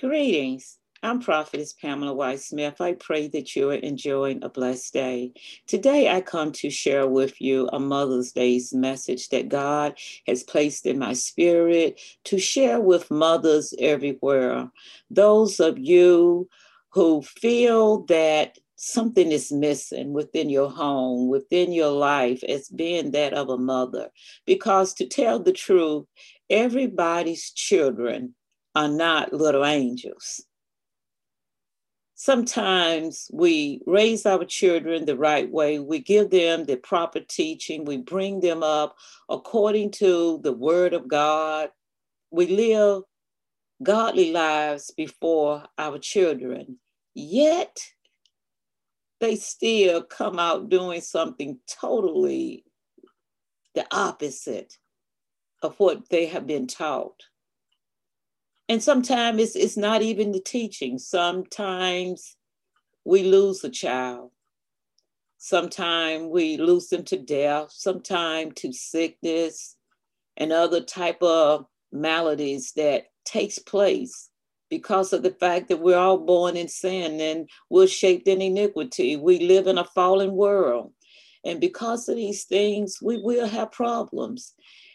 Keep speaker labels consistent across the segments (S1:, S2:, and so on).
S1: Greetings. I'm Prophetess Pamela White Smith. I pray that you are enjoying a blessed day. Today, I come to share with you a Mother's Day's message that God has placed in my spirit to share with mothers everywhere. Those of you who feel that something is missing within your home, within your life, as being that of a mother. Because to tell the truth, everybody's children are not little angels. Sometimes we raise our children the right way. We give them the proper teaching. We bring them up according to the word of God. We live godly lives before our children. Yet, they still come out doing something totally the opposite of what they have been taught and sometimes it's, it's not even the teaching. Sometimes we lose a child. Sometimes we lose them to death, sometimes to sickness and other type of maladies that takes place because of the fact that we're all born in sin and we're shaped in iniquity. We live in a fallen world. And because of these things, we will have problems.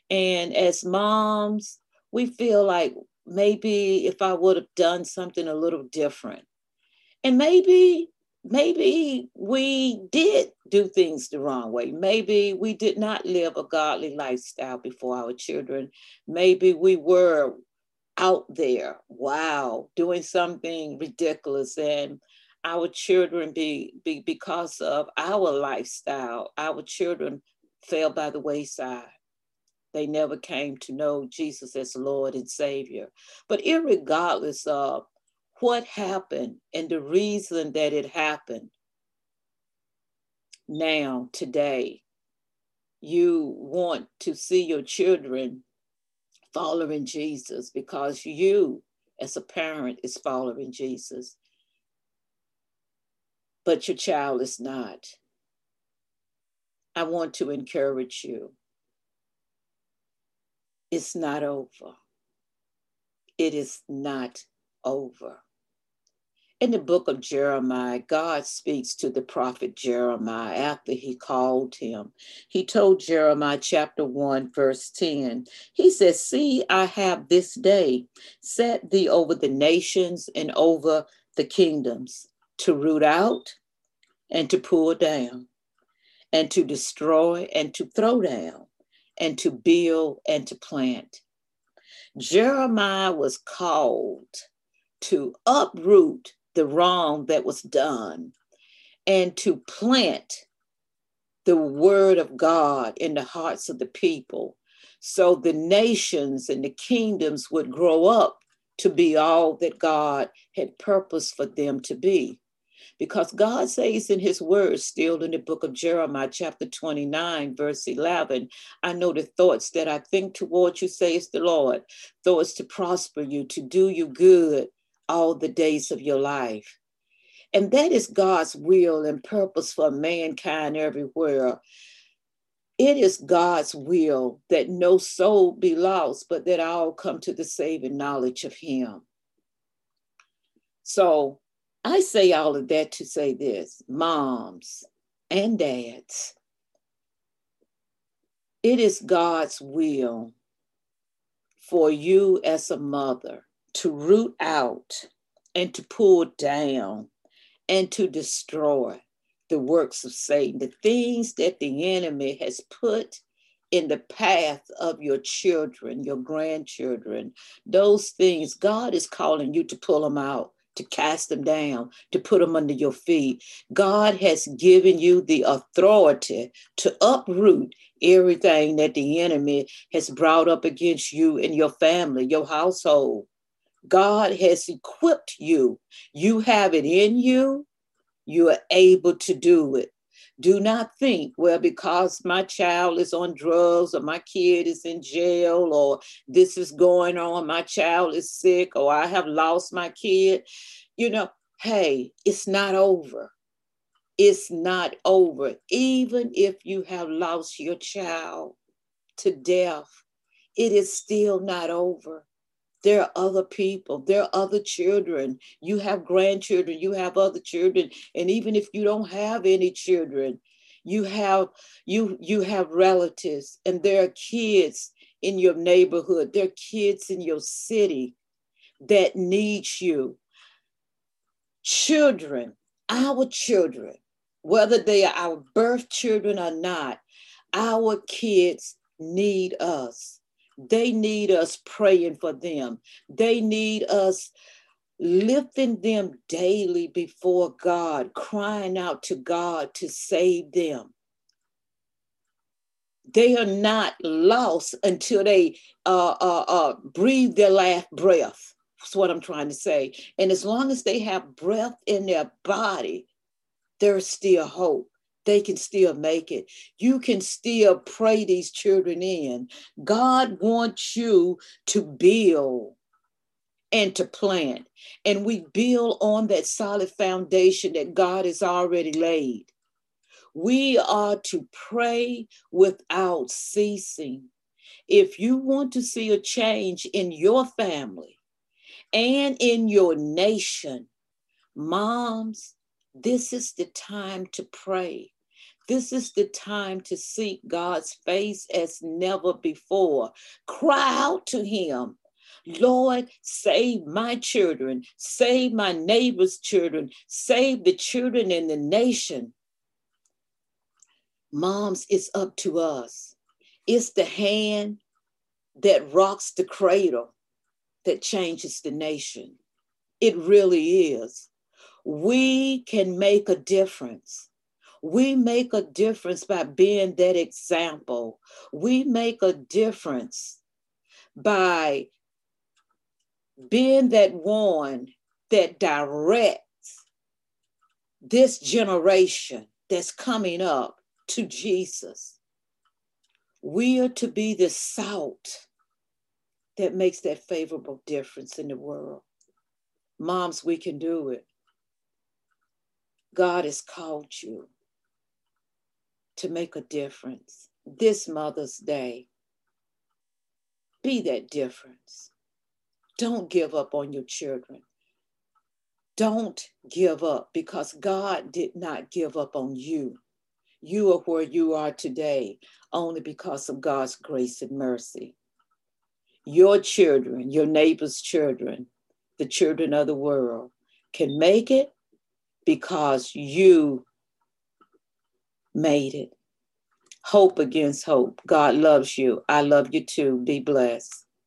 S1: And as moms, we feel like maybe if I would have done something a little different. And maybe, maybe we did do things the wrong way. Maybe we did not live a godly lifestyle before our children. Maybe we were out there, wow, doing something ridiculous. And our children be, be because of our lifestyle, our children fell by the wayside. They never came to know Jesus as Lord and Savior. But regardless of what happened and the reason that it happened, now, today, you want to see your children following Jesus because you, as a parent, is following Jesus. But your child is not. I want to encourage you it's not over. It is not over. In the book of Jeremiah, God speaks to the prophet Jeremiah after he called him. He told Jeremiah, chapter 1, verse 10, he says, See, I have this day set thee over the nations and over the kingdoms to root out and to pull down and to destroy and to throw down and to build and to plant. Jeremiah was called to uproot the wrong that was done and to plant the word of God in the hearts of the people so the nations and the kingdoms would grow up to be all that God had purposed for them to be because God says in his word, still in the book of Jeremiah, chapter 29, verse 11, I know the thoughts that I think toward you, says the Lord, thoughts to prosper you, to do you good all the days of your life. And that is God's will and purpose for mankind everywhere. It is God's will that no soul be lost, but that all come to the saving knowledge of Him. So I say all of that to say this moms and dads, it is God's will for you as a mother to root out and to pull down and to destroy the works of Satan, the things that the enemy has put in the path of your children, your grandchildren, those things, God is calling you to pull them out to cast them down, to put them under your feet. God has given you the authority to uproot everything that the enemy has brought up against you and your family, your household. God has equipped you. You have it in you. You are able to do it. Do not think, well, because my child is on drugs or my kid is in jail or this is going on, my child is sick or I have lost my kid. You know, hey, it's not over. It's not over. Even if you have lost your child to death, it is still not over. There are other people, there are other children. You have grandchildren, you have other children. And even if you don't have any children, you have you you have relatives and there are kids in your neighborhood, there are kids in your city that need you. Children, our children, whether they are our birth children or not, our kids need us. They need us praying for them. They need us lifting them daily before God, crying out to God to save them. They are not lost until they uh, uh, uh, breathe their last breath. That's what I'm trying to say. And as long as they have breath in their body, there's still hope they can still make it. You can still pray these children in. God wants you to build and to plant. And we build on that solid foundation that God has already laid. We are to pray without ceasing. If you want to see a change in your family and in your nation, moms, this is the time to pray. This is the time to seek God's face as never before. Cry out to Him. Lord, save my children, save my neighbor's children, save the children in the nation. Moms, it's up to us. It's the hand that rocks the cradle that changes the nation. It really is. We can make a difference. We make a difference by being that example. We make a difference by being that one that directs this generation that's coming up to Jesus. We are to be the salt that makes that favorable difference in the world. Moms, we can do it. God has called you to make a difference this Mother's Day. Be that difference. Don't give up on your children. Don't give up because God did not give up on you. You are where you are today only because of God's grace and mercy. Your children, your neighbor's children, the children of the world can make it because you made it. Hope against hope. God loves you. I love you too. Be blessed.